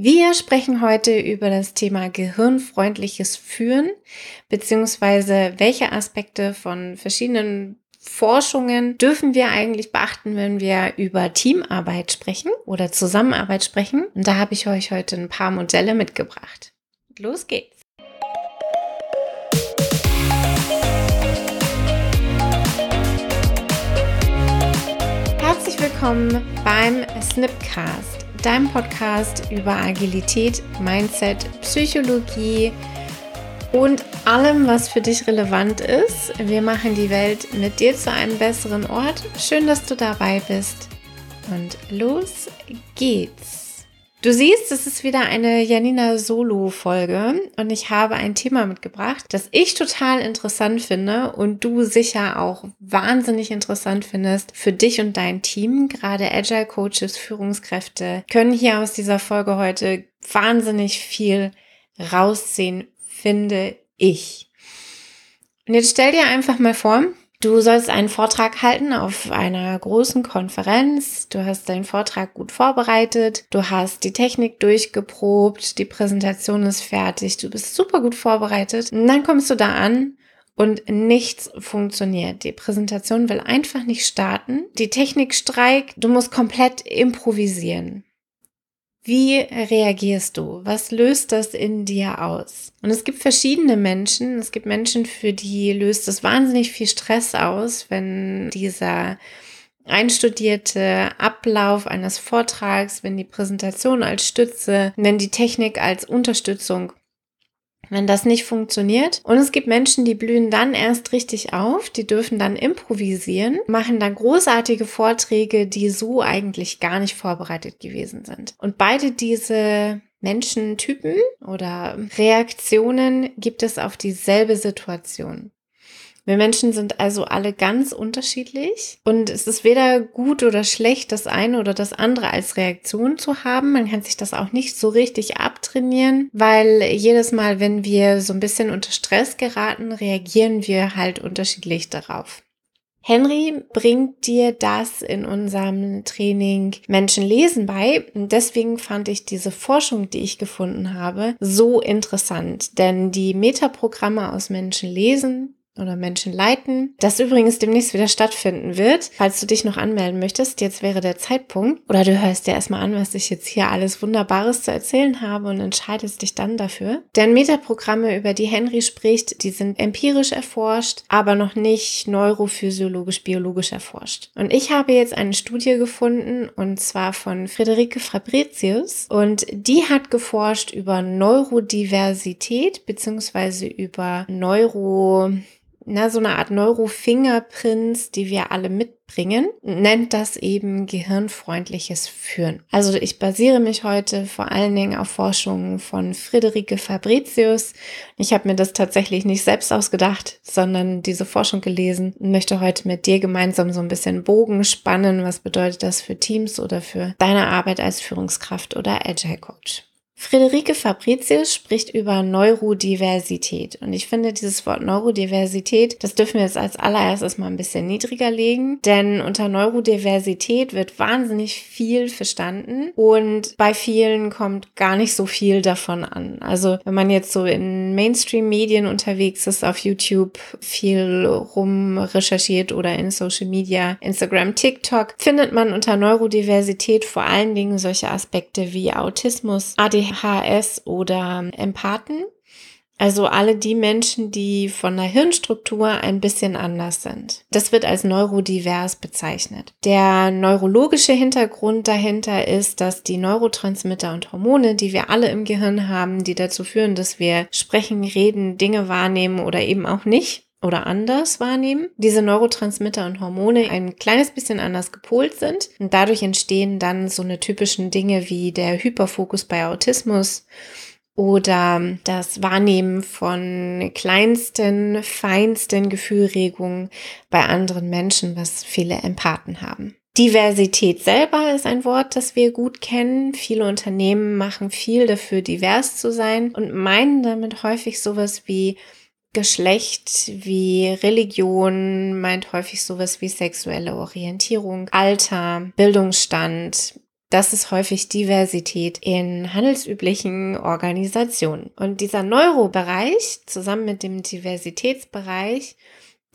Wir sprechen heute über das Thema gehirnfreundliches Führen, beziehungsweise welche Aspekte von verschiedenen Forschungen dürfen wir eigentlich beachten, wenn wir über Teamarbeit sprechen oder Zusammenarbeit sprechen. Und da habe ich euch heute ein paar Modelle mitgebracht. Los geht's. Herzlich willkommen beim Snipcast, deinem Podcast über Agilität, Mindset, Psychologie, und allem, was für dich relevant ist. Wir machen die Welt mit dir zu einem besseren Ort. Schön, dass du dabei bist. Und los geht's. Du siehst, es ist wieder eine Janina Solo-Folge und ich habe ein Thema mitgebracht, das ich total interessant finde und du sicher auch wahnsinnig interessant findest für dich und dein Team. Gerade Agile Coaches, Führungskräfte können hier aus dieser Folge heute wahnsinnig viel rausziehen finde ich. Und jetzt stell dir einfach mal vor, du sollst einen Vortrag halten auf einer großen Konferenz. Du hast deinen Vortrag gut vorbereitet. Du hast die Technik durchgeprobt. Die Präsentation ist fertig. Du bist super gut vorbereitet. Und dann kommst du da an und nichts funktioniert. Die Präsentation will einfach nicht starten. Die Technik streikt. Du musst komplett improvisieren. Wie reagierst du? Was löst das in dir aus? Und es gibt verschiedene Menschen. Es gibt Menschen, für die löst es wahnsinnig viel Stress aus, wenn dieser einstudierte Ablauf eines Vortrags, wenn die Präsentation als Stütze, wenn die Technik als Unterstützung wenn das nicht funktioniert. Und es gibt Menschen, die blühen dann erst richtig auf, die dürfen dann improvisieren, machen dann großartige Vorträge, die so eigentlich gar nicht vorbereitet gewesen sind. Und beide diese Menschentypen oder Reaktionen gibt es auf dieselbe Situation. Wir Menschen sind also alle ganz unterschiedlich und es ist weder gut oder schlecht, das eine oder das andere als Reaktion zu haben. Man kann sich das auch nicht so richtig abtrainieren, weil jedes Mal, wenn wir so ein bisschen unter Stress geraten, reagieren wir halt unterschiedlich darauf. Henry bringt dir das in unserem Training Menschen lesen bei. Und deswegen fand ich diese Forschung, die ich gefunden habe, so interessant. Denn die Metaprogramme aus Menschen lesen oder Menschen leiten, das übrigens demnächst wieder stattfinden wird. Falls du dich noch anmelden möchtest, jetzt wäre der Zeitpunkt. Oder du hörst dir erstmal an, was ich jetzt hier alles Wunderbares zu erzählen habe und entscheidest dich dann dafür. Denn Metaprogramme, über die Henry spricht, die sind empirisch erforscht, aber noch nicht neurophysiologisch, biologisch erforscht. Und ich habe jetzt eine Studie gefunden und zwar von Friederike Fabricius und die hat geforscht über Neurodiversität beziehungsweise über Neuro na, so eine Art Neurofingerprints, die wir alle mitbringen, nennt das eben gehirnfreundliches Führen. Also ich basiere mich heute vor allen Dingen auf Forschungen von Friederike Fabricius. Ich habe mir das tatsächlich nicht selbst ausgedacht, sondern diese Forschung gelesen und möchte heute mit dir gemeinsam so ein bisschen Bogen spannen. Was bedeutet das für Teams oder für deine Arbeit als Führungskraft oder Agile Coach? Friederike Fabricius spricht über Neurodiversität. Und ich finde dieses Wort Neurodiversität, das dürfen wir jetzt als allererstes mal ein bisschen niedriger legen. Denn unter Neurodiversität wird wahnsinnig viel verstanden. Und bei vielen kommt gar nicht so viel davon an. Also wenn man jetzt so in Mainstream-Medien unterwegs ist, auf YouTube viel rum recherchiert oder in Social Media, Instagram, TikTok, findet man unter Neurodiversität vor allen Dingen solche Aspekte wie Autismus, ADHD, ADHS oder Empathen. Also alle die Menschen, die von der Hirnstruktur ein bisschen anders sind. Das wird als neurodivers bezeichnet. Der neurologische Hintergrund dahinter ist, dass die Neurotransmitter und Hormone, die wir alle im Gehirn haben, die dazu führen, dass wir sprechen, reden, Dinge wahrnehmen oder eben auch nicht, oder anders wahrnehmen, diese Neurotransmitter und Hormone ein kleines bisschen anders gepolt sind und dadurch entstehen dann so eine typischen Dinge wie der Hyperfokus bei Autismus oder das Wahrnehmen von kleinsten, feinsten Gefühlregungen bei anderen Menschen, was viele Empathen haben. Diversität selber ist ein Wort, das wir gut kennen. Viele Unternehmen machen viel dafür, divers zu sein und meinen damit häufig sowas wie Geschlecht wie Religion meint häufig sowas wie sexuelle Orientierung, Alter, Bildungsstand, Das ist häufig Diversität in handelsüblichen Organisationen. Und dieser Neurobereich zusammen mit dem Diversitätsbereich,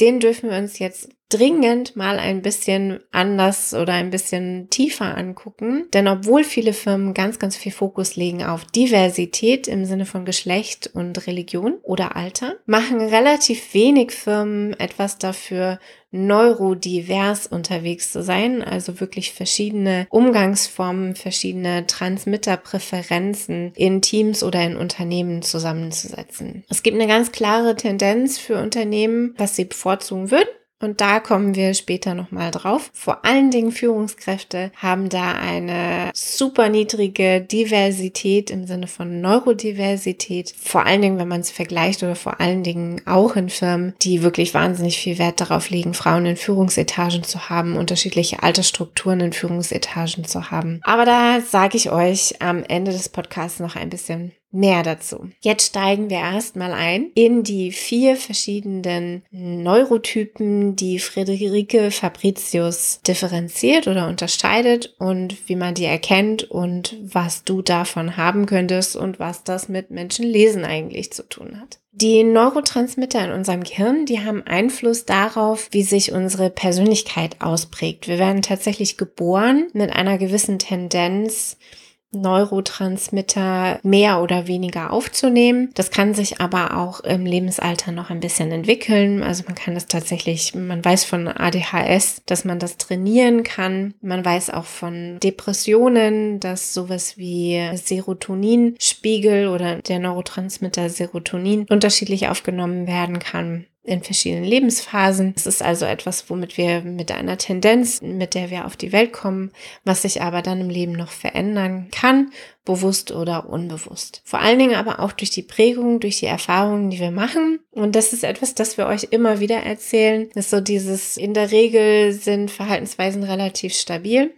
den dürfen wir uns jetzt dringend mal ein bisschen anders oder ein bisschen tiefer angucken. Denn obwohl viele Firmen ganz, ganz viel Fokus legen auf Diversität im Sinne von Geschlecht und Religion oder Alter, machen relativ wenig Firmen etwas dafür, neurodivers unterwegs zu sein, also wirklich verschiedene Umgangsformen, verschiedene Transmitterpräferenzen in Teams oder in Unternehmen zusammenzusetzen. Es gibt eine ganz klare Tendenz für Unternehmen, was sie bevorzugen würden. Und da kommen wir später nochmal drauf. Vor allen Dingen Führungskräfte haben da eine super niedrige Diversität im Sinne von Neurodiversität. Vor allen Dingen, wenn man es vergleicht oder vor allen Dingen auch in Firmen, die wirklich wahnsinnig viel Wert darauf legen, Frauen in Führungsetagen zu haben, unterschiedliche Altersstrukturen in Führungsetagen zu haben. Aber da sage ich euch am Ende des Podcasts noch ein bisschen Mehr dazu. Jetzt steigen wir erstmal ein in die vier verschiedenen Neurotypen, die Friederike Fabricius differenziert oder unterscheidet und wie man die erkennt und was du davon haben könntest und was das mit Menschenlesen eigentlich zu tun hat. Die Neurotransmitter in unserem Gehirn, die haben Einfluss darauf, wie sich unsere Persönlichkeit ausprägt. Wir werden tatsächlich geboren mit einer gewissen Tendenz, Neurotransmitter mehr oder weniger aufzunehmen. Das kann sich aber auch im Lebensalter noch ein bisschen entwickeln. Also man kann das tatsächlich, man weiß von ADHS, dass man das trainieren kann. Man weiß auch von Depressionen, dass sowas wie Serotoninspiegel oder der Neurotransmitter Serotonin unterschiedlich aufgenommen werden kann in verschiedenen Lebensphasen. Es ist also etwas, womit wir mit einer Tendenz, mit der wir auf die Welt kommen, was sich aber dann im Leben noch verändern kann, bewusst oder unbewusst. Vor allen Dingen aber auch durch die Prägung, durch die Erfahrungen, die wir machen. Und das ist etwas, das wir euch immer wieder erzählen. Das ist so dieses, in der Regel sind Verhaltensweisen relativ stabil.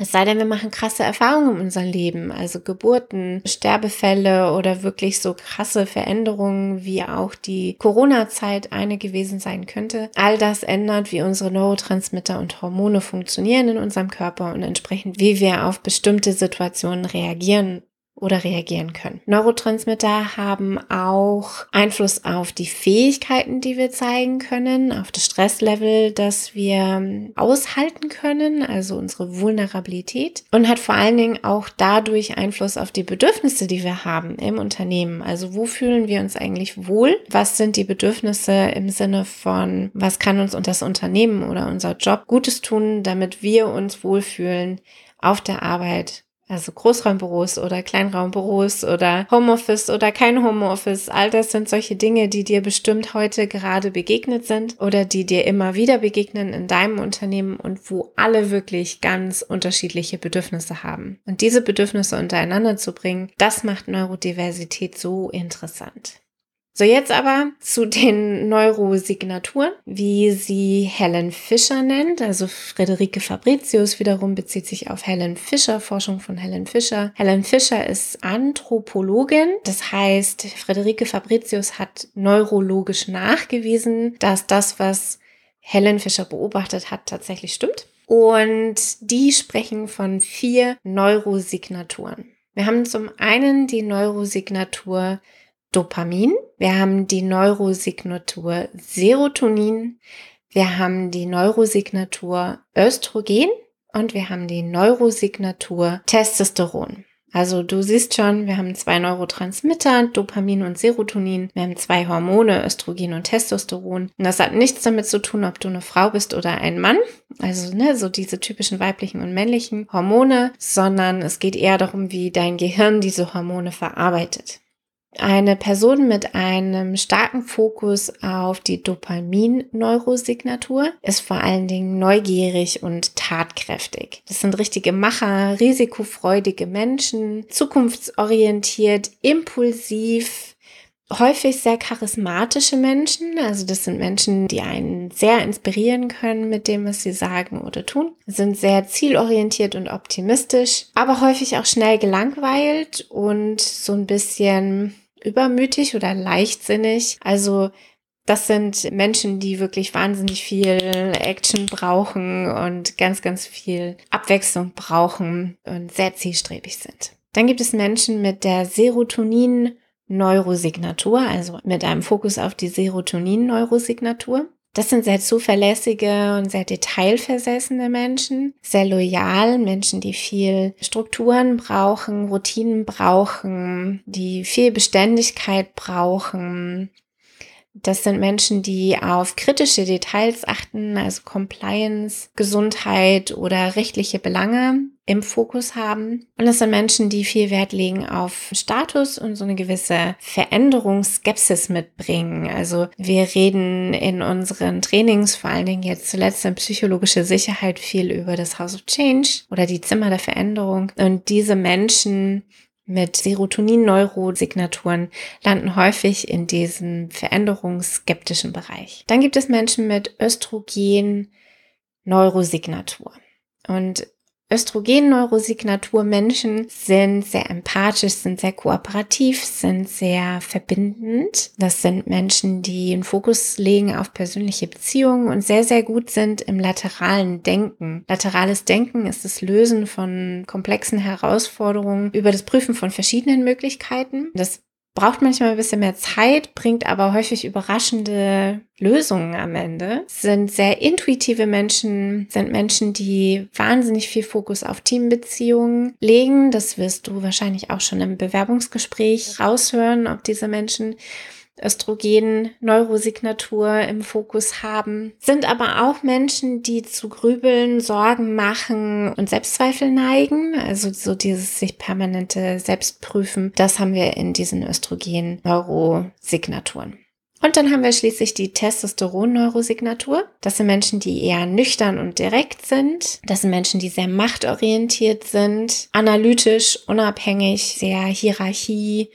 Es sei denn, wir machen krasse Erfahrungen in unserem Leben, also Geburten, Sterbefälle oder wirklich so krasse Veränderungen, wie auch die Corona-Zeit eine gewesen sein könnte. All das ändert, wie unsere Neurotransmitter und Hormone funktionieren in unserem Körper und entsprechend, wie wir auf bestimmte Situationen reagieren oder reagieren können. Neurotransmitter haben auch Einfluss auf die Fähigkeiten, die wir zeigen können, auf das Stresslevel, das wir aushalten können, also unsere Vulnerabilität und hat vor allen Dingen auch dadurch Einfluss auf die Bedürfnisse, die wir haben im Unternehmen. Also wo fühlen wir uns eigentlich wohl? Was sind die Bedürfnisse im Sinne von, was kann uns und das Unternehmen oder unser Job Gutes tun, damit wir uns wohlfühlen auf der Arbeit also Großraumbüros oder Kleinraumbüros oder Homeoffice oder kein Homeoffice. All das sind solche Dinge, die dir bestimmt heute gerade begegnet sind oder die dir immer wieder begegnen in deinem Unternehmen und wo alle wirklich ganz unterschiedliche Bedürfnisse haben. Und diese Bedürfnisse untereinander zu bringen, das macht Neurodiversität so interessant. So, jetzt aber zu den Neurosignaturen, wie sie Helen Fischer nennt. Also Friederike Fabricius wiederum bezieht sich auf Helen Fischer, Forschung von Helen Fischer. Helen Fischer ist Anthropologin. Das heißt, Friederike Fabricius hat neurologisch nachgewiesen, dass das, was Helen Fischer beobachtet hat, tatsächlich stimmt. Und die sprechen von vier Neurosignaturen. Wir haben zum einen die Neurosignatur Dopamin, wir haben die Neurosignatur Serotonin, wir haben die Neurosignatur Östrogen und wir haben die Neurosignatur Testosteron. Also du siehst schon, wir haben zwei Neurotransmitter, Dopamin und Serotonin. Wir haben zwei Hormone, Östrogen und Testosteron. Und das hat nichts damit zu tun, ob du eine Frau bist oder ein Mann. Also ne, so diese typischen weiblichen und männlichen Hormone, sondern es geht eher darum, wie dein Gehirn diese Hormone verarbeitet. Eine Person mit einem starken Fokus auf die Dopamin-Neurosignatur ist vor allen Dingen neugierig und tatkräftig. Das sind richtige Macher, risikofreudige Menschen, zukunftsorientiert, impulsiv, häufig sehr charismatische Menschen. Also das sind Menschen, die einen sehr inspirieren können mit dem, was sie sagen oder tun. Sind sehr zielorientiert und optimistisch, aber häufig auch schnell gelangweilt und so ein bisschen übermütig oder leichtsinnig. Also Das sind Menschen, die wirklich wahnsinnig viel Action brauchen und ganz, ganz viel Abwechslung brauchen und sehr zielstrebig sind. Dann gibt es Menschen mit der Serotonin-Neurosignatur, also mit einem Fokus auf die Serotonin-Neurosignatur. Das sind sehr zuverlässige und sehr detailversessene Menschen, sehr loyal, Menschen, die viel Strukturen brauchen, Routinen brauchen, die viel Beständigkeit brauchen, das sind Menschen, die auf kritische Details achten, also Compliance, Gesundheit oder rechtliche Belange im Fokus haben. Und das sind Menschen, die viel Wert legen auf Status und so eine gewisse Veränderungsskepsis mitbringen. Also wir reden in unseren Trainings, vor allen Dingen jetzt zuletzt in psychologische Sicherheit, viel über das House of Change oder die Zimmer der Veränderung. Und diese Menschen mit Serotonin-Neurosignaturen landen häufig in diesem veränderungsskeptischen Bereich. Dann gibt es Menschen mit Östrogen-Neurosignatur. Und Östrogen-Neurosignatur-Menschen sind sehr empathisch, sind sehr kooperativ, sind sehr verbindend. Das sind Menschen, die einen Fokus legen auf persönliche Beziehungen und sehr, sehr gut sind im lateralen Denken. Laterales Denken ist das Lösen von komplexen Herausforderungen über das Prüfen von verschiedenen Möglichkeiten. Das braucht manchmal ein bisschen mehr Zeit, bringt aber häufig überraschende Lösungen am Ende. Sind sehr intuitive Menschen, sind Menschen, die wahnsinnig viel Fokus auf Teambeziehungen legen. Das wirst du wahrscheinlich auch schon im Bewerbungsgespräch raushören, ob diese Menschen Östrogen, Neurosignatur im Fokus haben, sind aber auch Menschen, die zu Grübeln, Sorgen machen und Selbstzweifel neigen. Also so dieses sich permanente Selbstprüfen, das haben wir in diesen Östrogen-Neurosignaturen. Und dann haben wir schließlich die Testosteron-Neurosignatur. Das sind Menschen, die eher nüchtern und direkt sind. Das sind Menschen, die sehr machtorientiert sind, analytisch, unabhängig, sehr Hierarchie,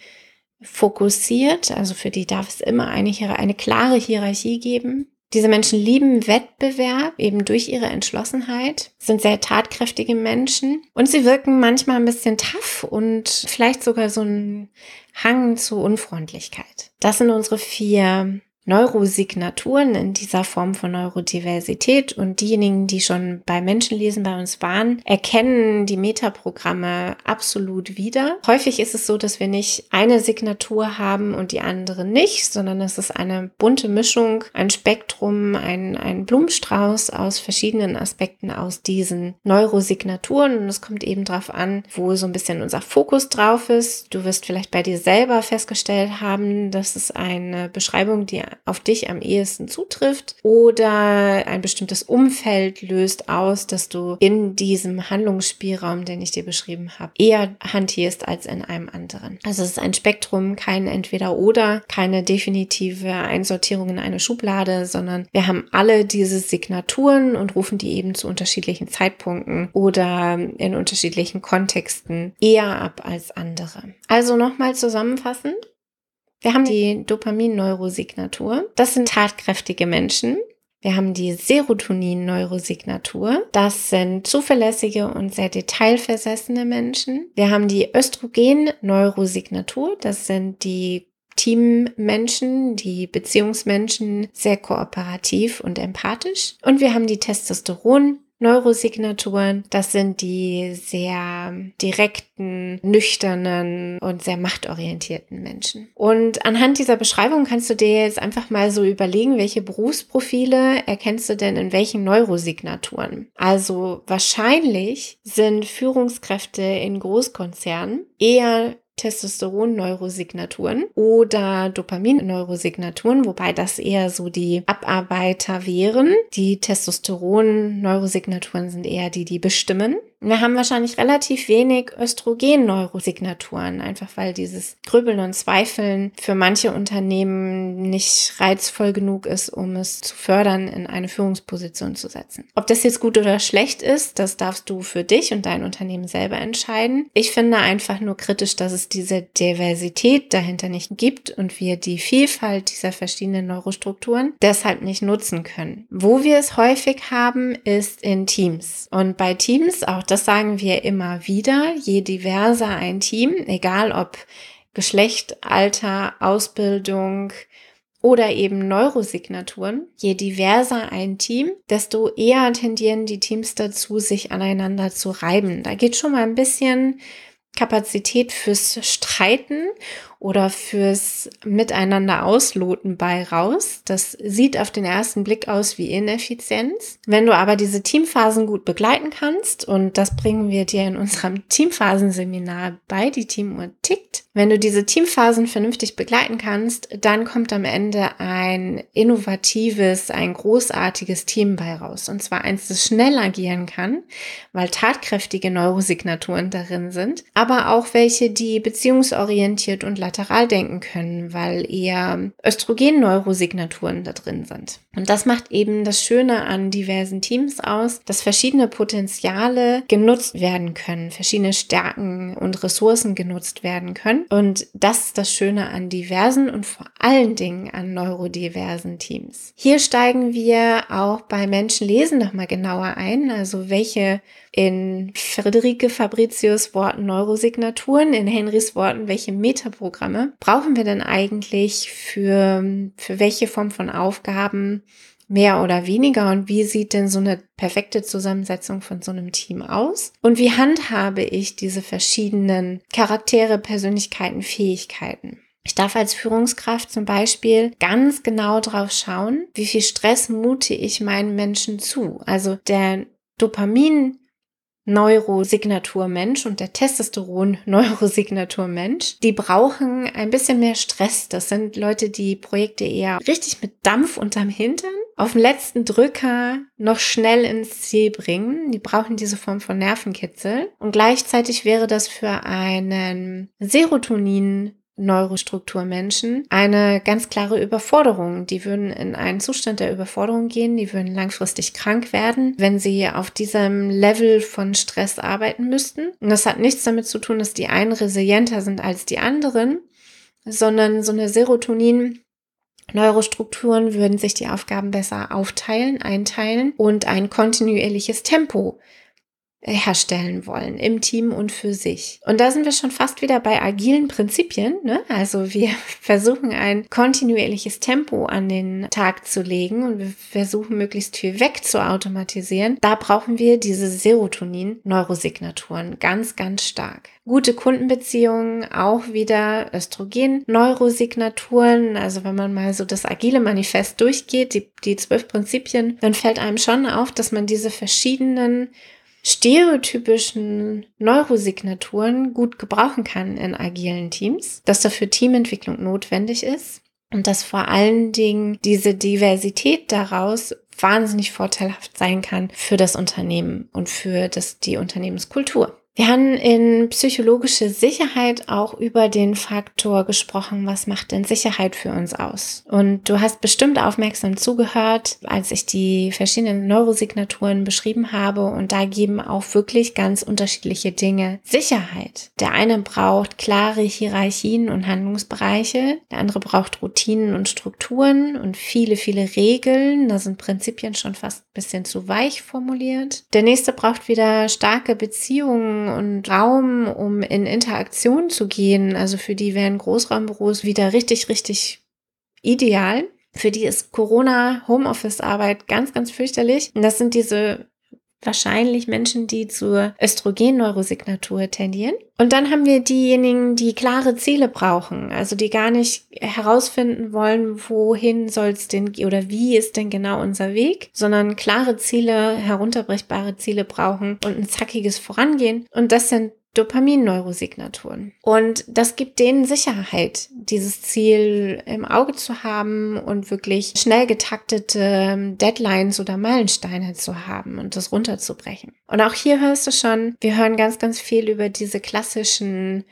fokussiert, also für die darf es immer eine, eine klare Hierarchie geben. Diese Menschen lieben Wettbewerb eben durch ihre Entschlossenheit, sind sehr tatkräftige Menschen und sie wirken manchmal ein bisschen tough und vielleicht sogar so ein Hang zu Unfreundlichkeit. Das sind unsere vier Neurosignaturen in dieser Form von Neurodiversität und diejenigen, die schon bei Menschenlesen bei uns waren, erkennen die Metaprogramme absolut wieder. Häufig ist es so, dass wir nicht eine Signatur haben und die andere nicht, sondern es ist eine bunte Mischung, ein Spektrum, ein, ein Blumenstrauß aus verschiedenen Aspekten aus diesen Neurosignaturen und es kommt eben darauf an, wo so ein bisschen unser Fokus drauf ist. Du wirst vielleicht bei dir selber festgestellt haben, dass es eine Beschreibung, die auf dich am ehesten zutrifft oder ein bestimmtes Umfeld löst aus, dass du in diesem Handlungsspielraum, den ich dir beschrieben habe, eher hantierst als in einem anderen. Also es ist ein Spektrum, kein entweder oder, keine definitive Einsortierung in eine Schublade, sondern wir haben alle diese Signaturen und rufen die eben zu unterschiedlichen Zeitpunkten oder in unterschiedlichen Kontexten eher ab als andere. Also nochmal zusammenfassend. Wir haben die Dopamin-Neurosignatur. Das sind tatkräftige Menschen. Wir haben die Serotonin-Neurosignatur. Das sind zuverlässige und sehr detailversessene Menschen. Wir haben die Östrogen-Neurosignatur. Das sind die Teammenschen, die Beziehungsmenschen, sehr kooperativ und empathisch. Und wir haben die Testosteron Neurosignaturen, das sind die sehr direkten, nüchternen und sehr machtorientierten Menschen. Und anhand dieser Beschreibung kannst du dir jetzt einfach mal so überlegen, welche Berufsprofile erkennst du denn in welchen Neurosignaturen? Also wahrscheinlich sind Führungskräfte in Großkonzernen eher Testosteron-Neurosignaturen oder Dopamin-Neurosignaturen, wobei das eher so die Abarbeiter wären. Die Testosteron-Neurosignaturen sind eher die, die bestimmen. Wir haben wahrscheinlich relativ wenig Östrogen-Neurosignaturen, einfach weil dieses Grübeln und Zweifeln für manche Unternehmen nicht reizvoll genug ist, um es zu fördern, in eine Führungsposition zu setzen. Ob das jetzt gut oder schlecht ist, das darfst du für dich und dein Unternehmen selber entscheiden. Ich finde einfach nur kritisch, dass es diese Diversität dahinter nicht gibt und wir die Vielfalt dieser verschiedenen Neurostrukturen deshalb nicht nutzen können. Wo wir es häufig haben, ist in Teams. Und bei Teams, auch das sagen wir immer wieder, je diverser ein Team, egal ob Geschlecht, Alter, Ausbildung oder eben Neurosignaturen. Je diverser ein Team, desto eher tendieren die Teams dazu, sich aneinander zu reiben. Da geht schon mal ein bisschen Kapazität fürs Streiten oder fürs Miteinander ausloten bei raus. Das sieht auf den ersten Blick aus wie Ineffizienz. Wenn du aber diese Teamphasen gut begleiten kannst, und das bringen wir dir in unserem Teamphasenseminar bei, die Teamuhr tickt, wenn du diese Teamphasen vernünftig begleiten kannst, dann kommt am Ende ein innovatives, ein großartiges Team bei raus. Und zwar eins, das schnell agieren kann, weil tatkräftige Neurosignaturen darin sind, aber auch welche, die beziehungsorientiert und lateral denken können, weil eher Östrogen-Neurosignaturen da drin sind. Und das macht eben das Schöne an diversen Teams aus, dass verschiedene Potenziale genutzt werden können, verschiedene Stärken und Ressourcen genutzt werden können. Und das ist das Schöne an diversen und vor allen Dingen an neurodiversen Teams. Hier steigen wir auch bei Menschen lesen nochmal genauer ein, also welche in Friederike Fabricius Worten Neurosignaturen, in Henrys Worten, welche Metaprogramme brauchen wir denn eigentlich für, für welche Form von Aufgaben mehr oder weniger und wie sieht denn so eine perfekte Zusammensetzung von so einem Team aus? Und wie handhabe ich diese verschiedenen Charaktere, Persönlichkeiten, Fähigkeiten? Ich darf als Führungskraft zum Beispiel ganz genau drauf schauen, wie viel Stress mute ich meinen Menschen zu. Also der Dopamin Neurosignaturmensch und der Testosteron-Neurosignaturmensch, die brauchen ein bisschen mehr Stress. Das sind Leute, die Projekte eher richtig mit Dampf unterm Hintern auf den letzten Drücker noch schnell ins Ziel bringen. Die brauchen diese Form von Nervenkitzel. Und gleichzeitig wäre das für einen Serotonin Neurostrukturmenschen eine ganz klare Überforderung. Die würden in einen Zustand der Überforderung gehen, die würden langfristig krank werden, wenn sie auf diesem Level von Stress arbeiten müssten. Und das hat nichts damit zu tun, dass die einen resilienter sind als die anderen, sondern so eine Serotonin Neurostrukturen würden sich die Aufgaben besser aufteilen, einteilen und ein kontinuierliches Tempo herstellen wollen im Team und für sich. Und da sind wir schon fast wieder bei agilen Prinzipien. Ne? Also wir versuchen ein kontinuierliches Tempo an den Tag zu legen und wir versuchen möglichst viel weg zu automatisieren. Da brauchen wir diese Serotonin-Neurosignaturen ganz, ganz stark. Gute Kundenbeziehungen, auch wieder Östrogen-Neurosignaturen. Also wenn man mal so das agile Manifest durchgeht, die, die zwölf Prinzipien, dann fällt einem schon auf, dass man diese verschiedenen stereotypischen Neurosignaturen gut gebrauchen kann in agilen Teams, dass dafür Teamentwicklung notwendig ist und dass vor allen Dingen diese Diversität daraus wahnsinnig vorteilhaft sein kann für das Unternehmen und für das, die Unternehmenskultur. Wir haben in psychologische Sicherheit auch über den Faktor gesprochen, was macht denn Sicherheit für uns aus? Und du hast bestimmt aufmerksam zugehört, als ich die verschiedenen Neurosignaturen beschrieben habe und da geben auch wirklich ganz unterschiedliche Dinge Sicherheit. Der eine braucht klare Hierarchien und Handlungsbereiche, der andere braucht Routinen und Strukturen und viele, viele Regeln. Da sind Prinzipien schon fast ein bisschen zu weich formuliert. Der nächste braucht wieder starke Beziehungen und Raum, um in Interaktion zu gehen. Also für die wären Großraumbüros wieder richtig, richtig ideal. Für die ist Corona Homeoffice Arbeit ganz, ganz fürchterlich. Und das sind diese wahrscheinlich Menschen, die zur Östrogen-Neurosignatur tendieren. Und dann haben wir diejenigen, die klare Ziele brauchen, also die gar nicht herausfinden wollen, wohin soll es denn oder wie ist denn genau unser Weg, sondern klare Ziele, herunterbrechbare Ziele brauchen und ein zackiges Vorangehen. Und das sind Dopamin-Neurosignaturen. Und das gibt denen Sicherheit, dieses Ziel im Auge zu haben und wirklich schnell getaktete Deadlines oder Meilensteine zu haben und das runterzubrechen. Und auch hier hörst du schon, wir hören ganz, ganz viel über diese klassischen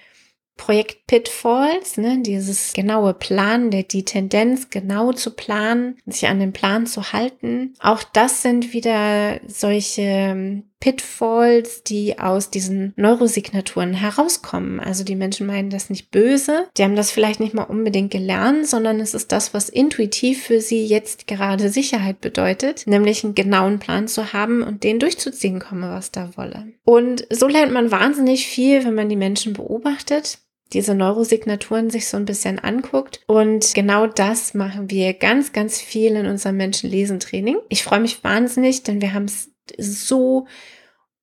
Projekt Pitfalls, ne, dieses genaue Planen, der, die Tendenz genau zu planen, sich an den Plan zu halten. Auch das sind wieder solche ähm, Pitfalls, die aus diesen Neurosignaturen herauskommen. Also die Menschen meinen das nicht böse, die haben das vielleicht nicht mal unbedingt gelernt, sondern es ist das, was intuitiv für sie jetzt gerade Sicherheit bedeutet, nämlich einen genauen Plan zu haben und den durchzuziehen komme, was da wolle. Und so lernt man wahnsinnig viel, wenn man die Menschen beobachtet diese Neurosignaturen sich so ein bisschen anguckt. Und genau das machen wir ganz, ganz viel in unserem Menschenlesen-Training. Ich freue mich wahnsinnig, denn wir haben es so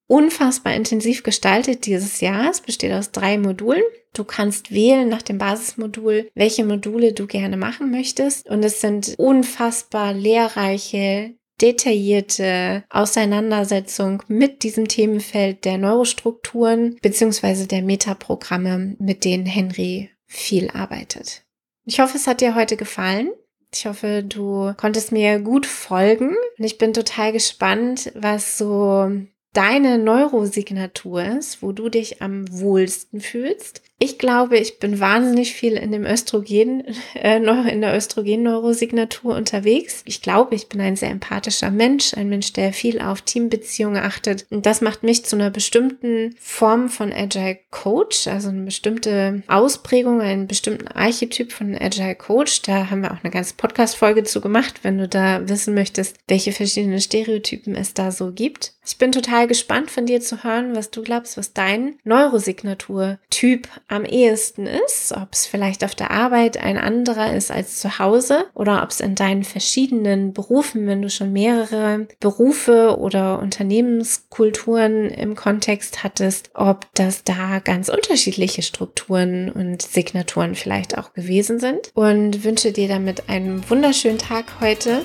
unfassbar intensiv gestaltet dieses Jahr. Es besteht aus drei Modulen. Du kannst wählen nach dem Basismodul, welche Module du gerne machen möchtest. Und es sind unfassbar lehrreiche, detaillierte Auseinandersetzung mit diesem Themenfeld der Neurostrukturen beziehungsweise der Metaprogramme, mit denen Henry viel arbeitet. Ich hoffe, es hat dir heute gefallen. Ich hoffe, du konntest mir gut folgen und ich bin total gespannt, was so deine Neurosignatur ist, wo du dich am wohlsten fühlst. Ich glaube, ich bin wahnsinnig viel in dem Östrogen, äh, in der Östrogen-Neurosignatur unterwegs. Ich glaube, ich bin ein sehr empathischer Mensch, ein Mensch, der viel auf Teambeziehungen achtet. Und das macht mich zu einer bestimmten Form von Agile Coach, also eine bestimmte Ausprägung, einen bestimmten Archetyp von Agile Coach. Da haben wir auch eine ganze Podcast-Folge zu gemacht, wenn du da wissen möchtest, welche verschiedenen Stereotypen es da so gibt. Ich bin total gespannt von dir zu hören, was du glaubst, was dein Neurosignatur-Typ am ehesten ist, ob es vielleicht auf der Arbeit ein anderer ist als zu Hause oder ob es in deinen verschiedenen Berufen, wenn du schon mehrere Berufe oder Unternehmenskulturen im Kontext hattest, ob das da ganz unterschiedliche Strukturen und Signaturen vielleicht auch gewesen sind und wünsche dir damit einen wunderschönen Tag heute.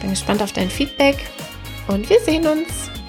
Bin gespannt auf dein Feedback und wir sehen uns.